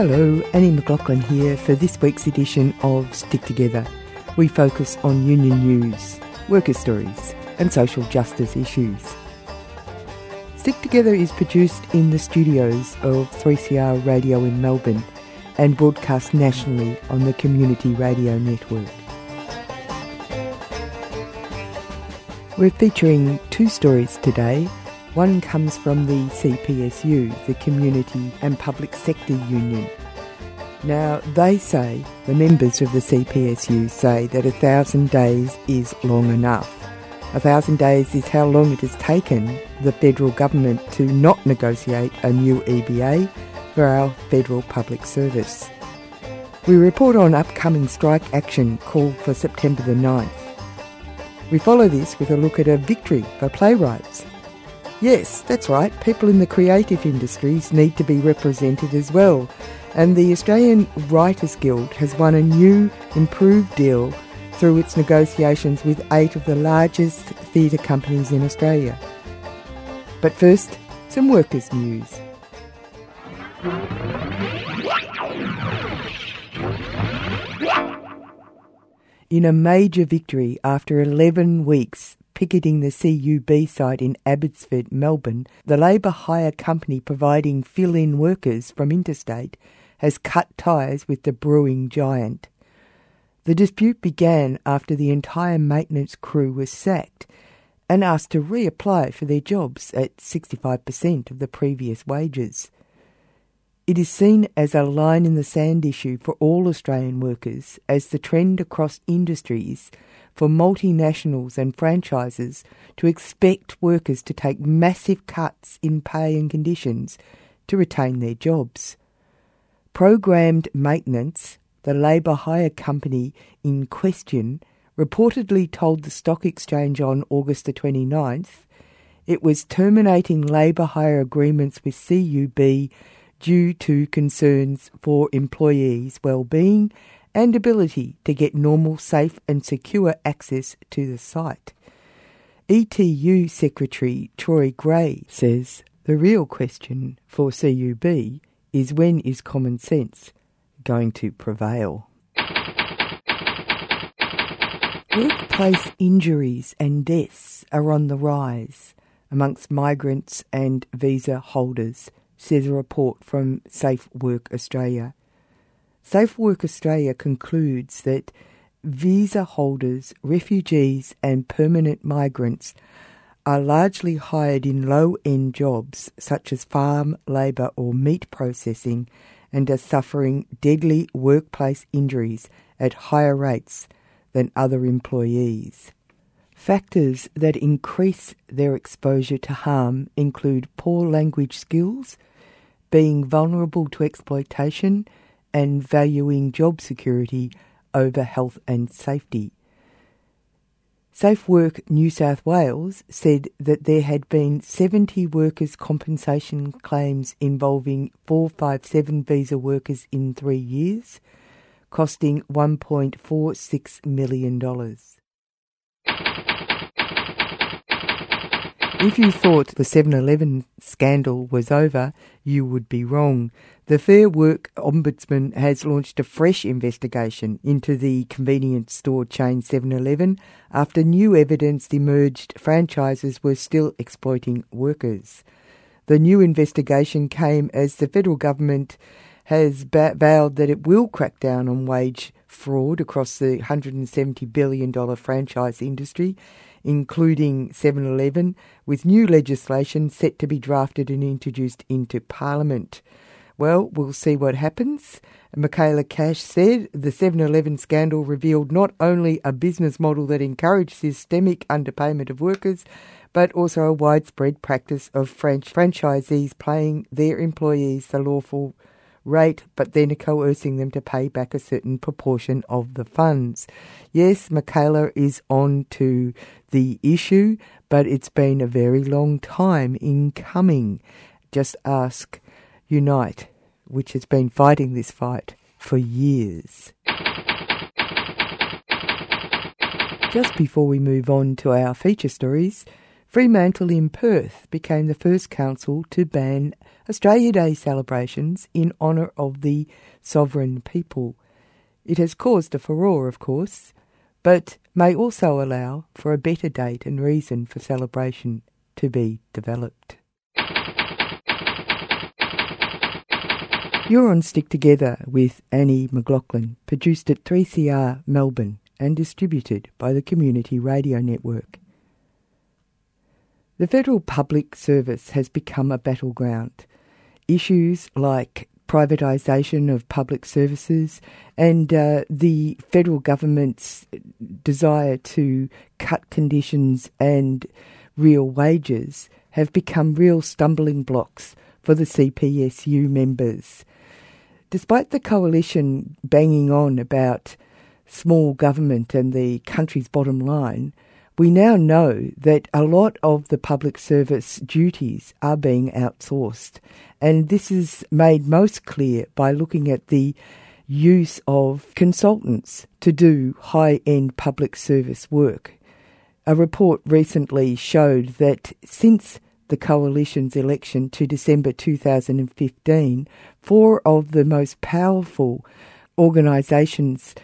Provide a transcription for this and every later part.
Hello, Annie McLaughlin here for this week's edition of Stick Together. We focus on union news, worker stories, and social justice issues. Stick Together is produced in the studios of 3CR Radio in Melbourne and broadcast nationally on the Community Radio Network. We're featuring two stories today one comes from the CPSU, the Community and Public Sector Union. Now, they say, the members of the CPSU say that a thousand days is long enough. A thousand days is how long it has taken the federal government to not negotiate a new EBA for our federal public service. We report on upcoming strike action called for September the 9th. We follow this with a look at a victory for playwrights Yes, that's right. People in the creative industries need to be represented as well. And the Australian Writers Guild has won a new, improved deal through its negotiations with eight of the largest theatre companies in Australia. But first, some workers' news. In a major victory after 11 weeks picketing the CUB site in Abbotsford, Melbourne, the labour hire company providing fill in workers from interstate has cut ties with the brewing giant. The dispute began after the entire maintenance crew was sacked and asked to reapply for their jobs at 65% of the previous wages. It is seen as a line in the sand issue for all Australian workers as the trend across industries for multinationals and franchises to expect workers to take massive cuts in pay and conditions to retain their jobs. Programmed Maintenance, the labour hire company in question, reportedly told the stock exchange on August the 29th it was terminating labour hire agreements with CUB due to concerns for employees' well-being and ability to get normal, safe, and secure access to the site. ETU Secretary Troy Gray says the real question for CUB is when is common sense going to prevail? Workplace injuries and deaths are on the rise amongst migrants and visa holders, says a report from Safe Work Australia. Safe Work Australia concludes that visa holders, refugees, and permanent migrants are largely hired in low end jobs such as farm labour or meat processing and are suffering deadly workplace injuries at higher rates than other employees. Factors that increase their exposure to harm include poor language skills, being vulnerable to exploitation, and valuing job security over health and safety. Safe Work New South Wales said that there had been 70 workers' compensation claims involving 457 visa workers in three years, costing $1.46 million. If you thought the 7 Eleven scandal was over, you would be wrong. The Fair Work Ombudsman has launched a fresh investigation into the convenience store chain 7 Eleven after new evidence emerged franchises were still exploiting workers. The new investigation came as the federal government has ba- vowed that it will crack down on wage fraud across the $170 billion franchise industry including 7 Eleven, with new legislation set to be drafted and introduced into Parliament. Well, we'll see what happens. Michaelia Cash said the 7 Eleven scandal revealed not only a business model that encouraged systemic underpayment of workers, but also a widespread practice of French franchisees paying their employees the lawful rate, but then coercing them to pay back a certain proportion of the funds. Yes, Michaelia is on to the issue, but it's been a very long time in coming. Just ask Unite, which has been fighting this fight for years. Just before we move on to our feature stories, Fremantle in Perth became the first council to ban Australia Day celebrations in honour of the sovereign people. It has caused a furore, of course, but may also allow for a better date and reason for celebration to be developed. You're on Stick Together with Annie McLaughlin, produced at 3CR Melbourne and distributed by the Community Radio Network. The federal public service has become a battleground. Issues like privatisation of public services and uh, the federal government's desire to cut conditions and real wages have become real stumbling blocks for the CPSU members. Despite the coalition banging on about small government and the country's bottom line, we now know that a lot of the public service duties are being outsourced. And this is made most clear by looking at the use of consultants to do high end public service work. A report recently showed that since the coalition's election to December 2015, four of the most powerful organisations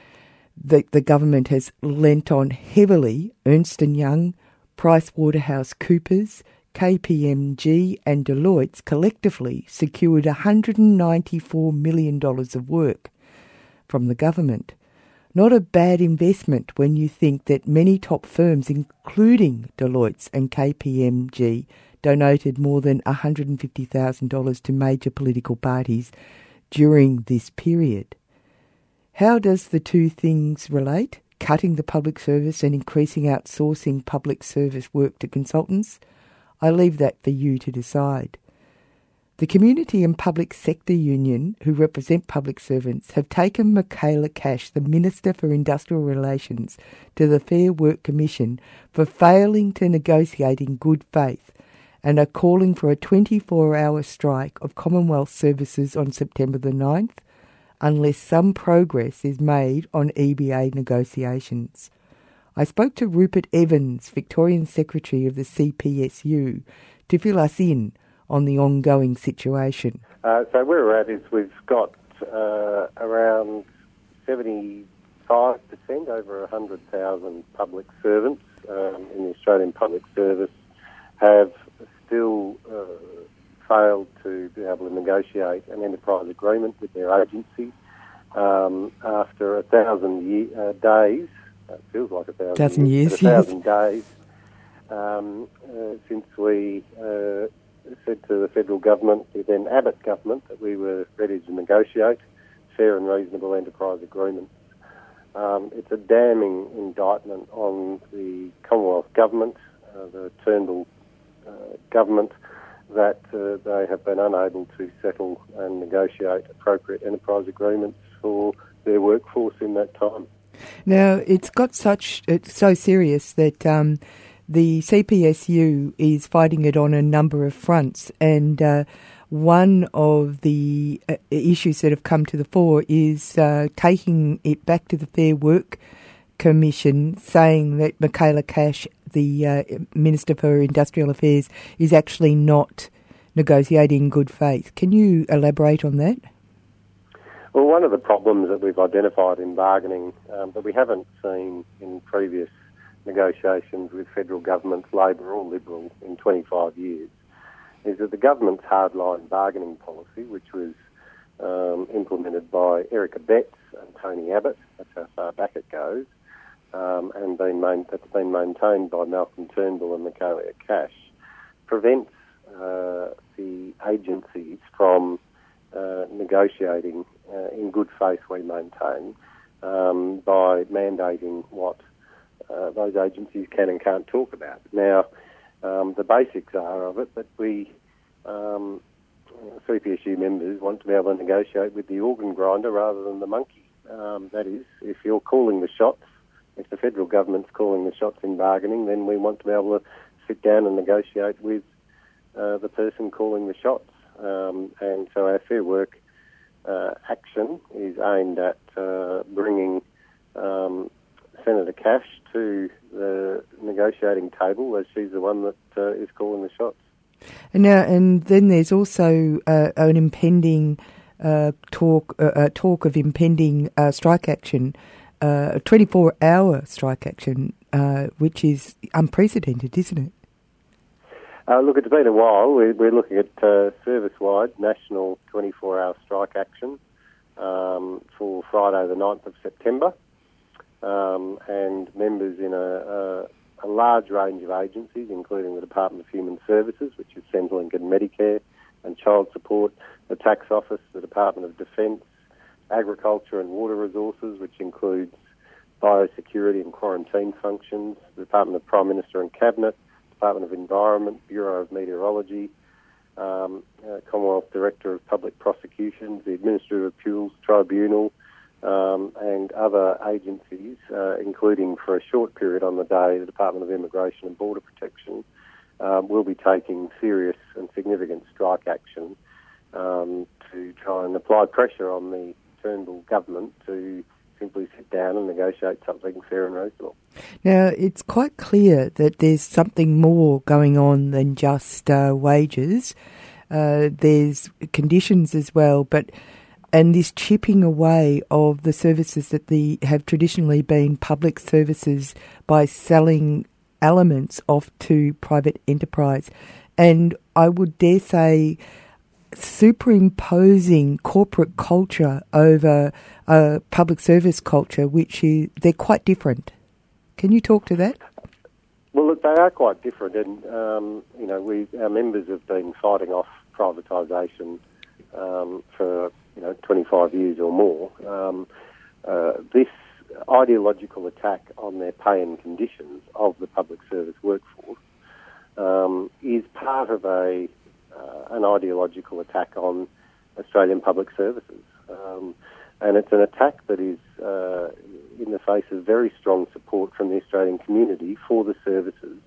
the, the government has lent on heavily Ernst & Young, PricewaterhouseCoopers, KPMG and Deloitte's collectively secured $194 million of work from the government. Not a bad investment when you think that many top firms, including Deloitte's and KPMG, donated more than $150,000 to major political parties during this period. How does the two things relate? Cutting the public service and increasing outsourcing public service work to consultants? I leave that for you to decide. The Community and Public Sector Union, who represent public servants, have taken Michaelia Cash, the Minister for Industrial Relations, to the Fair Work Commission for failing to negotiate in good faith and are calling for a 24 hour strike of Commonwealth services on September the 9th unless some progress is made on EBA negotiations. I spoke to Rupert Evans, Victorian Secretary of the CPSU, to fill us in on the ongoing situation. Uh, so where we're at is we've got uh, around 75%, over 100,000 public servants um, in the Australian public service have still uh, failed to be able to negotiate an enterprise agreement with their agency um, after a thousand ye- uh, days. It feels like a thousand, thousand years. years a thousand days um, uh, since we uh, said to the federal government, the then Abbott government, that we were ready to negotiate fair and reasonable enterprise agreements. Um, it's a damning indictment on the Commonwealth government, uh, the Turnbull uh, government, that uh, they have been unable to settle and negotiate appropriate enterprise agreements for their workforce in that time. Now, it's got such, it's so serious that um, the CPSU is fighting it on a number of fronts, and uh, one of the uh, issues that have come to the fore is uh, taking it back to the Fair Work Commission, saying that Michaelia Cash the uh, Minister for Industrial Affairs is actually not negotiating in good faith. Can you elaborate on that? Well, one of the problems that we've identified in bargaining um, that we haven't seen in previous negotiations with federal governments, Labor or Liberal, in 25 years, is that the government's hardline bargaining policy, which was um, implemented by Eric Abetz and Tony Abbott, that's how far back it goes, um, and been main, that's been maintained by Malcolm Turnbull and Michaelia Cash, prevents uh, the agencies from uh, negotiating uh, in good faith, we maintain, um, by mandating what uh, those agencies can and can't talk about. Now, um, the basics are of it that we, um, CPSU members, want to be able to negotiate with the organ grinder rather than the monkey. Um, that is, if you're calling the shots if the federal government's calling the shots in bargaining, then we want to be able to sit down and negotiate with uh, the person calling the shots. Um, and so our Fair Work uh, action is aimed at uh, bringing um, Senator Cash to the negotiating table, as she's the one that uh, is calling the shots. And now, and then there's also uh, an impending uh, talk, uh, talk of impending uh, strike action, uh, a 24-hour strike action, uh, which is unprecedented, isn't it? look, it's been a while. We're, we're looking at service-wide national 24-hour strike action um, for Friday, the 9th of September, um, and members in a, a a large range of agencies, including the Department of Human Services, which is Centrelink and Good Medicare, and Child Support, the Tax Office, the Department of Defence, Agriculture and Water Resources, which includes biosecurity and quarantine functions, the Department of Prime Minister and Cabinet, Department of Environment, Bureau of Meteorology, um, uh, Commonwealth Director of Public Prosecutions, the Administrative Appeals Tribunal, um, and other agencies, uh, including for a short period on the day, the Department of Immigration and Border Protection, um, will be taking serious and significant strike action um, to try and apply pressure on the Turnbull government to simply sit down and negotiate something fair and reasonable. Now, it's quite clear that there's something more going on than just uh, wages. Uh, there's conditions as well, but and this chipping away of the services that the have traditionally been public services by selling elements off to private enterprise. And I would dare say superimposing corporate culture over a public service culture, which is, they're quite different. Can you talk to that? Well, look, they are quite different, and um, you know, we our members have been fighting off privatisation um, for you know 25 years or more. Um, uh, this ideological attack on their pay and conditions of the public service workforce um, is part of a uh, an ideological attack on Australian public services, um, and it's an attack that is uh, in the face of very strong support from the Australian community for the services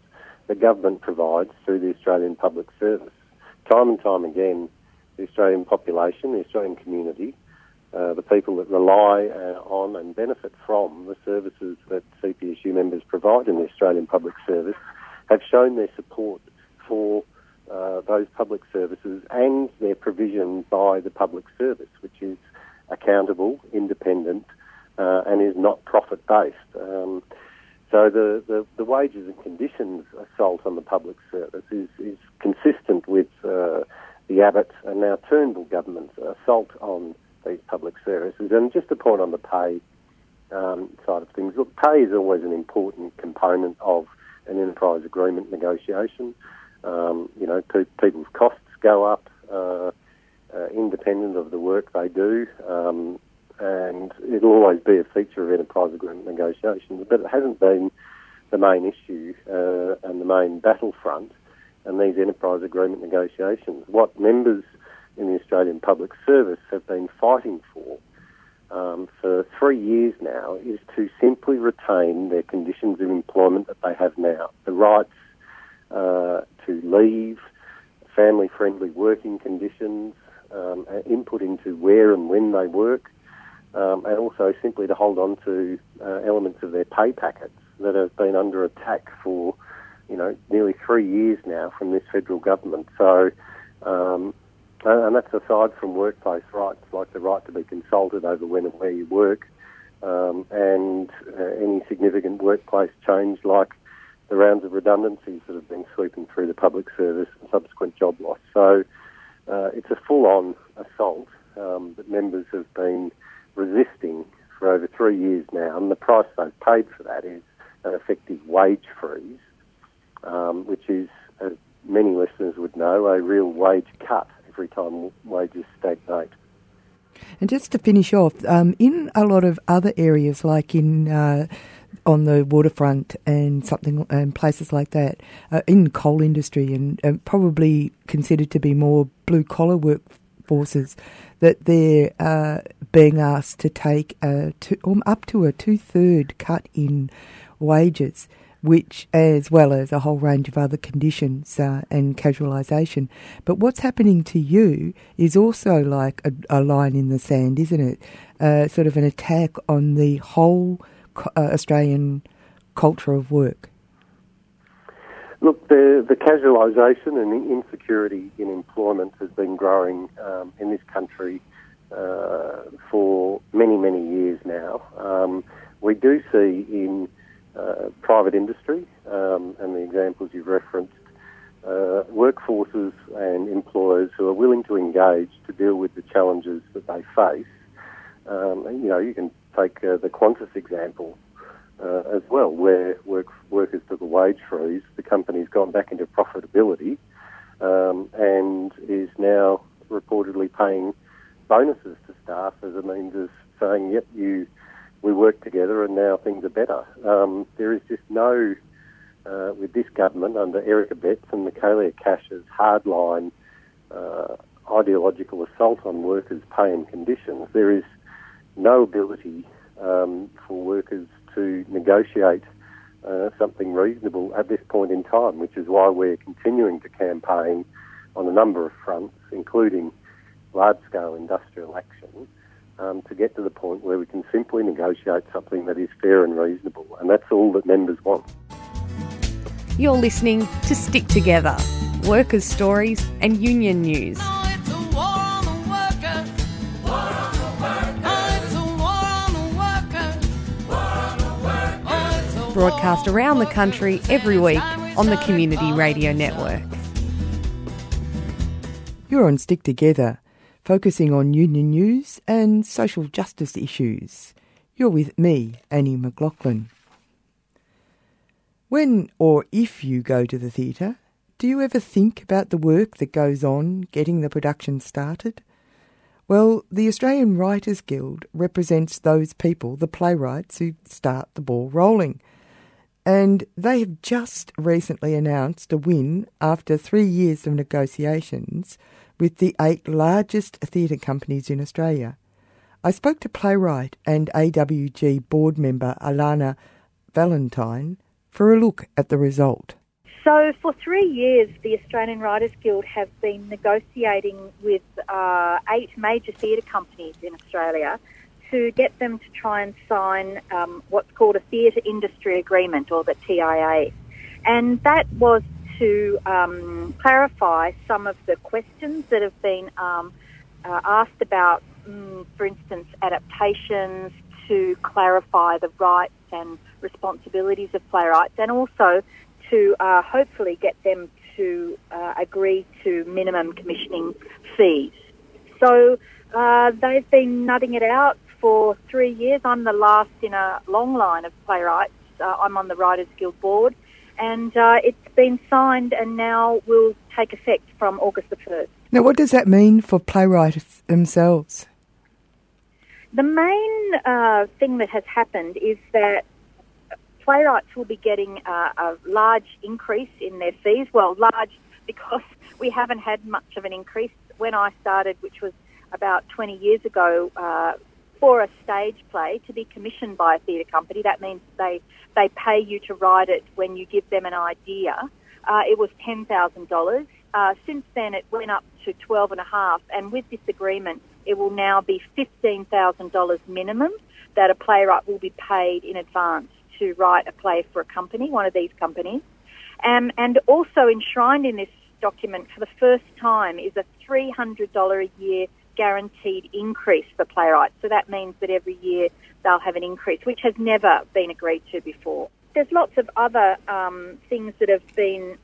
the government provides through the Australian public service. Time and time again, the Australian population, the Australian community, uh, the people that rely uh, on and benefit from the services that CPSU members provide in the Australian public service have shown their support for uh, those public services and their provision by the public service, which is accountable, independent, uh, and is not profit based. Um, so the, the, the, wages and conditions assault on the public service is, is consistent with uh, the Abbott and now Turnbull government's assault on these public services. And just a point on the pay um, side of things. Look, pay is always an important component of an enterprise agreement negotiation. Um, you know, pe- people's costs go up uh, uh, independent of the work they do, um, and it'll always be a feature of enterprise agreement negotiations. But it hasn't been the main issue uh, and the main battlefront and these enterprise agreement negotiations. What members in the Australian Public Service have been fighting for um, for three years now is to simply retain their conditions of employment that they have now. The rights uh, to leave, family friendly working conditions, um, input into where and when they work, um, and also simply to hold on to uh, elements of their pay packets that have been under attack for you know, nearly three years now from this federal government. So, um, and that's aside from workplace rights like the right to be consulted over when and where you work, um, and uh, any significant workplace change like the rounds of redundancies that have been sweeping through the public service and subsequent job loss. So uh, it's a full-on assault um, that members have been resisting for over three years now, and the price they've paid for that is an effective wage freeze um, which is, as many listeners would know, a real wage cut every time wages stagnate. And just to finish off, um, in a lot of other areas, like in uh, on the waterfront and something and places like that, uh, in coal industry and uh, probably considered to be more blue collar workforces, that they're uh, being asked to take a two, um, up to a two third cut in wages which, as well as a whole range of other conditions uh, and casualisation. But what's happening to you is also like a, a line in the sand, isn't it? Uh, sort of an attack on the whole uh, Australian culture of work. Look, the, the casualisation and the insecurity in employment has been growing um, in this country uh, for many, many years now. Um, we do see in uh, private industry, um, and the examples you've referenced, uh, workforces and employers who are willing to engage to deal with the challenges that they face. Um, you know, you can take uh, the Qantas example uh, as well, where work, workers took a wage freeze. The company's gone back into profitability um, and is now reportedly paying bonuses to staff as a means of saying, "Yep, you, we work together, and now things are better." Um, there is just no, uh, with this government under Eric Abetz and Michaelia Cash's hardline uh, ideological assault on workers' pay and conditions. There is no ability um, for workers to negotiate uh, something reasonable at this point in time, which is why we're continuing to campaign on a number of fronts, including large scale industrial action, um, to get to the point where we can simply negotiate something that is fair and reasonable. And that's all that members want. You're listening to Stick Together workers' stories and union news. Broadcast around the country every week on the Community Radio Network. You're on Stick Together, focusing on union news and social justice issues. You're with me, Annie McLaughlin. When or if you go to the theatre, do you ever think about the work that goes on getting the production started? Well, the Australian Writers Guild represents those people, the playwrights, who start the ball rolling. And they have just recently announced a win after three years of negotiations with the eight largest theatre companies in Australia. I spoke to playwright and AWG board member Alana Valentine for a look at the result. So, for three years, the Australian Writers Guild have been negotiating with uh, eight major theatre companies in Australia to get them to try and sign um, what's called a theatre industry agreement or the TIA. And that was to um, clarify some of the questions that have been um, uh, asked about, um, for instance, adaptations, to clarify the rights and responsibilities of playwrights, and also to uh, hopefully get them to uh, agree to minimum commissioning fees. So uh, they've been nutting it out for three years. I'm the last in a long line of playwrights. Uh, I'm on the Writers Guild board, and uh, it's been signed and now will take effect from August the 1st. Now, what does that mean for playwrights themselves? The main uh, thing that has happened is that playwrights will be getting a large increase in their fees. Well, large because we haven't had much of an increase. When I started, which was about 20 years ago, uh, for a stage play to be commissioned by a theatre company. That means they they pay you to write it when you give them an idea. Uh, it was ten thousand uh, dollars. Since then, it went up to twelve and a half, and with this agreement, it will now be fifteen thousand dollars minimum that a playwright will be paid in advance to write a play for a company, one of these companies. Um, and also enshrined in this document for the first time is a $300 a year guaranteed increase for playwrights. So that means that every year they'll have an increase, which has never been agreed to before. There's lots of other um, things that have been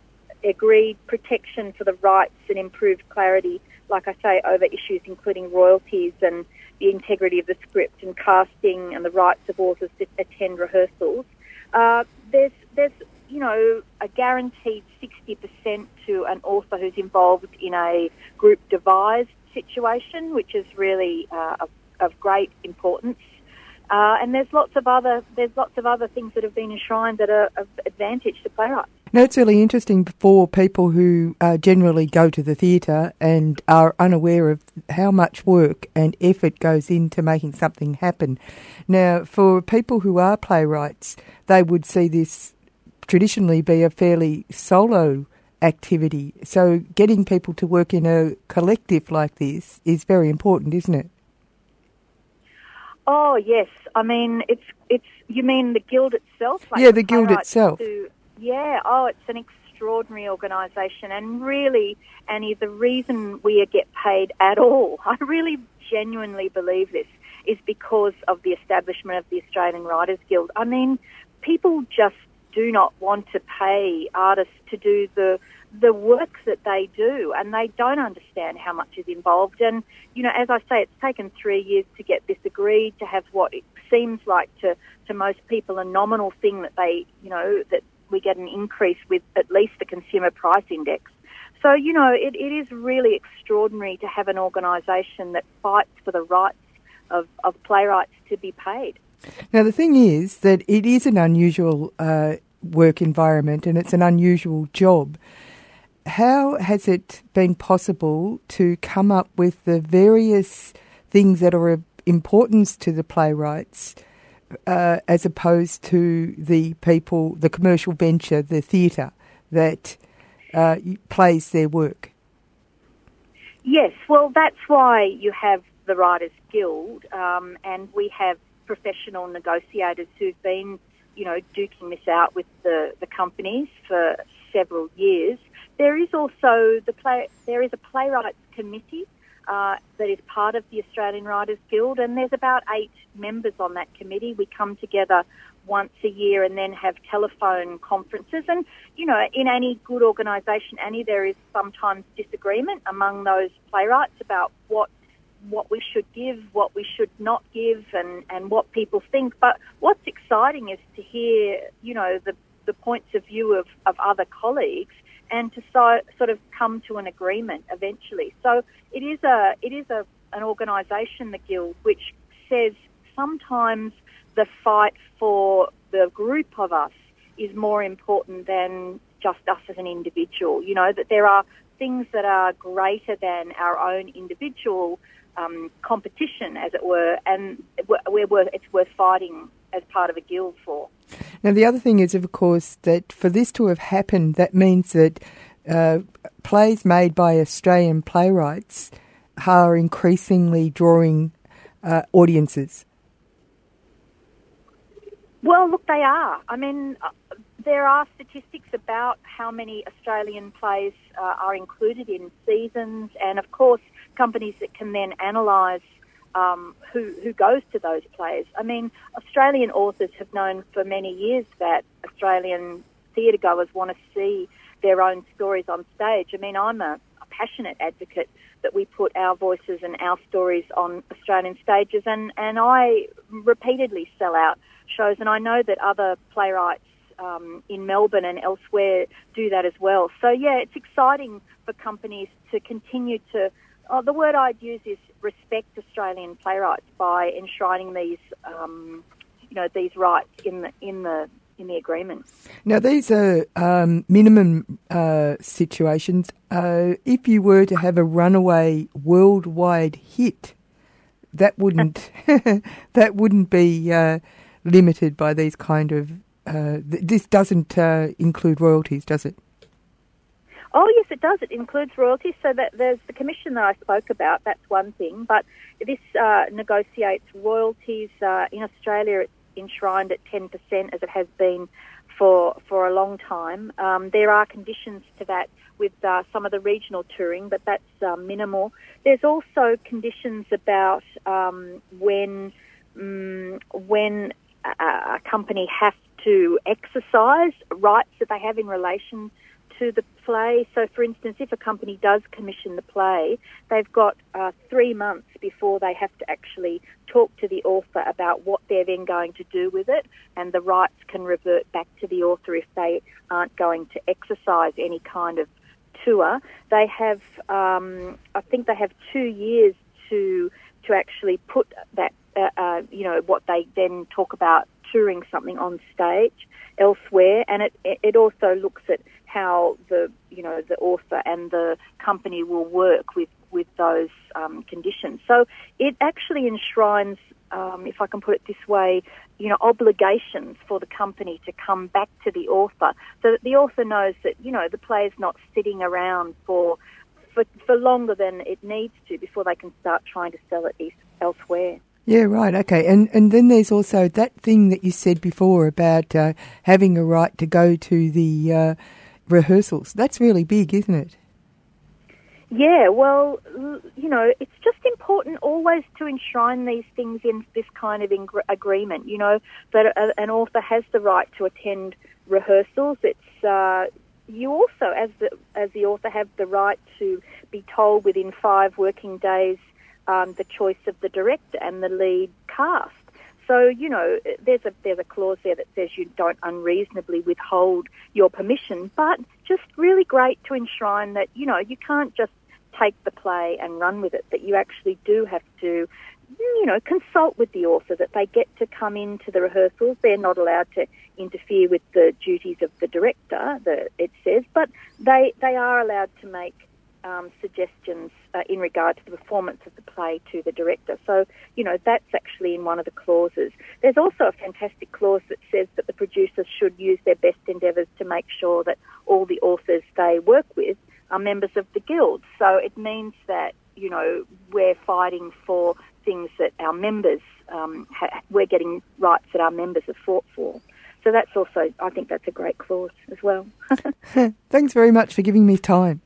agreed protection for the rights and improved clarity, like I say, over issues including royalties and the integrity of the script and casting and the rights of authors to attend rehearsals. Uh, there's, there's, you know, a guaranteed 60% to an author who's involved in a group devise situation, which is really uh, of, of, great importance. Uh, and there's lots of other there's lots of other things that have been enshrined that are of advantage to playwrights. Now it's really interesting for people who uh, generally go to the theatre and are unaware of how much work and effort goes into making something happen. Now, for people who are playwrights, they would see this traditionally be a fairly solo activity. So getting people to work in a collective like this is very important, isn't it? Oh yes, I mean it's it's. You mean the guild itself? Like yeah, the guild itself. To, yeah. Oh, it's an extraordinary organisation, and really, Annie, the reason we get paid at all, I really genuinely believe this, is because of the establishment of the Australian Writers Guild. I mean, people just do not want to pay artists to do the the work that they do, and they don't understand how much is involved. And you know, as I say, it's taken three years to get this agreed to have what it seems like to to most people a nominal thing that they, you know, that we get an increase with at least the consumer price index. So you know, it, it is really extraordinary to have an organisation that fights for the rights of, of playwrights to be paid. Now, the thing is that it is an unusual uh, work environment and it's an unusual job. How has it been possible to come up with the various things that are of importance to the playwrights uh, as opposed to the people, the commercial venture, the theatre that uh, plays their work? Yes, well, that's why you have the Writers Guild, um, and we have professional negotiators who've been, you know, duking this out with the, the companies for several years. There is also the play. There is a playwrights committee uh, that is part of the Australian Writers Guild, and there's about eight members on that committee. We come together once a year and then have telephone conferences. And, you know, in any good organisation, Annie, there is sometimes disagreement among those playwrights about what what we should give, what we should not give, and, and what people think. But what's exciting is to hear, you know, the, the points of view of, of other colleagues and to so, sort of come to an agreement eventually. So it is a it is a an organisation, the Guild, which says sometimes the fight for the group of us is more important than just us as an individual. You know that there are things that are greater than our own individual um, competition, as it were, and we're, we're, it's worth fighting as part of a guild for. Now, the other thing is, of course, that for this to have happened, that means that uh, plays made by Australian playwrights are increasingly drawing uh, audiences. Well, look, they are. I mean, uh, there are statistics about how many Australian plays uh, are included in seasons, and of course, companies that can then analyse um, who who goes to those plays. I mean, Australian authors have known for many years that Australian theatre goers want to see their own stories on stage. I mean, I'm a, a passionate advocate that we put our voices and our stories on Australian stages, and and I repeatedly sell out shows, and I know that other playwrights um, in Melbourne and elsewhere do that as well. So yeah, it's exciting for companies to continue to Oh, the word I'd use is respect Australian playwrights by enshrining these, um, you know, these rights in the in the in the agreement. Now, these are um, minimum uh, situations. Uh, if you were to have a runaway worldwide hit, that wouldn't that wouldn't be uh, limited by these kind of. Uh, th- this doesn't uh, include royalties, does it? Oh yes, it does. It includes royalties. So that there's the commission that I spoke about. That's one thing. But this uh, negotiates royalties uh, in Australia. It's enshrined at ten percent, as it has been for for a long time. Um, there are conditions to that with uh, some of the regional touring, but that's uh, minimal. There's also conditions about um, when um, when a, a company has to exercise rights that they have in relation to the play. So, for instance, if a company does commission the play, they've got uh, three months before they have to actually talk to the author about what they're then going to do with it, and the rights can revert back to the author if they aren't going to exercise any kind of tour. They have, um, I think, they have two years to to actually put that, uh, uh, you know, what they then talk about touring something on stage elsewhere, and it it also looks at how the you know the author and the company will work with with those um, conditions. So it actually enshrines, um, if I can put it this way, you know obligations for the company to come back to the author, so that the author knows that you know the play is not sitting around for for, for longer than it needs to before they can start trying to sell it elsewhere. Yeah, right. Okay, and and then there's also that thing that you said before about uh, having a right to go to the uh, rehearsals. That's really big, isn't it? Yeah, well, you know, it's just important always to enshrine these things in this kind of agreement. You know, that a, an author has the right to attend rehearsals. It's uh, you also, as the as the author, have the right to be told within five working days um, the choice of the director and the lead cast. So you know, there's a there's a clause there that says you don't unreasonably withhold your permission, but just really great to enshrine that you know you can't just take the play and run with it. That you actually do have to, you know, consult with the author. That they get to come into the rehearsals. They're not allowed to interfere with the duties of the director. The, it says, but they they are allowed to make um, suggestions uh, in regard to the performance of the play to the director. So, you know, that's actually in one of the clauses. There's also a fantastic clause that says that the producers should use their best endeavours to make sure that all the authors they work with are members of the guild. So it means that, you know, we're fighting for things that our members, um, ha- we're getting rights that our members have fought for. So that's also, I think that's a great clause as well. Thanks very much for giving me time.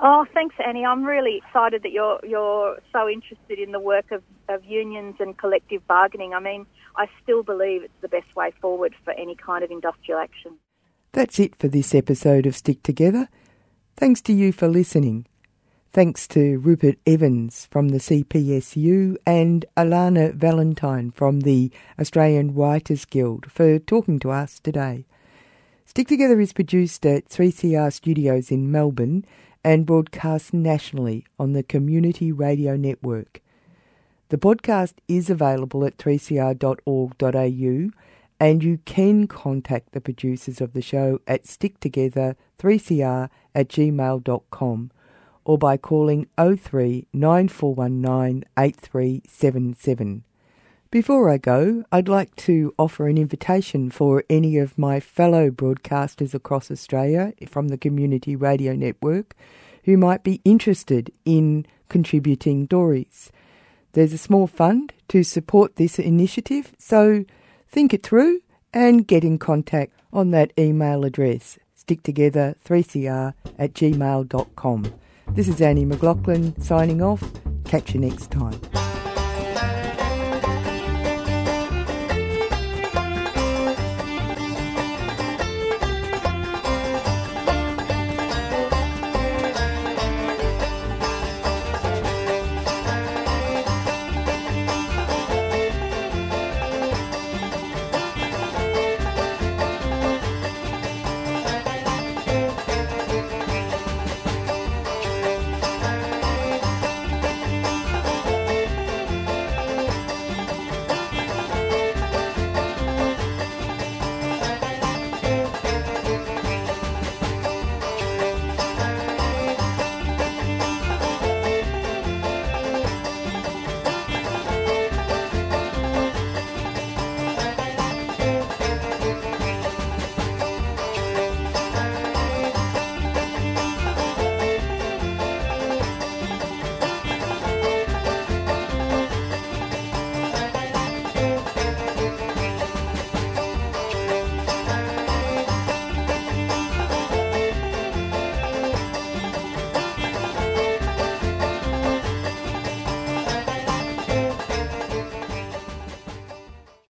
Oh, thanks, Annie. I'm really excited that you're you're so interested in the work of, of unions and collective bargaining. I mean, I still believe it's the best way forward for any kind of industrial action. That's it for this episode of Stick Together. Thanks to you for listening. Thanks to Rupert Evans from the CPSU and Alana Valentine from the Australian Writers Guild for talking to us today. Stick Together is produced at 3CR Studios in Melbourne and broadcast nationally on the Community Radio Network. The podcast is available at 3cr.org.au and you can contact the producers of the show at sticktogether3cr at gmail.com or by calling 03 9419 8377. Before I go, I'd like to offer an invitation for any of my fellow broadcasters across Australia from the Community Radio Network who might be interested in contributing dories. There's a small fund to support this initiative, so Think it through and get in contact on that email address sticktogether3cr at gmail.com. This is Annie McLaughlin signing off. Catch you next time.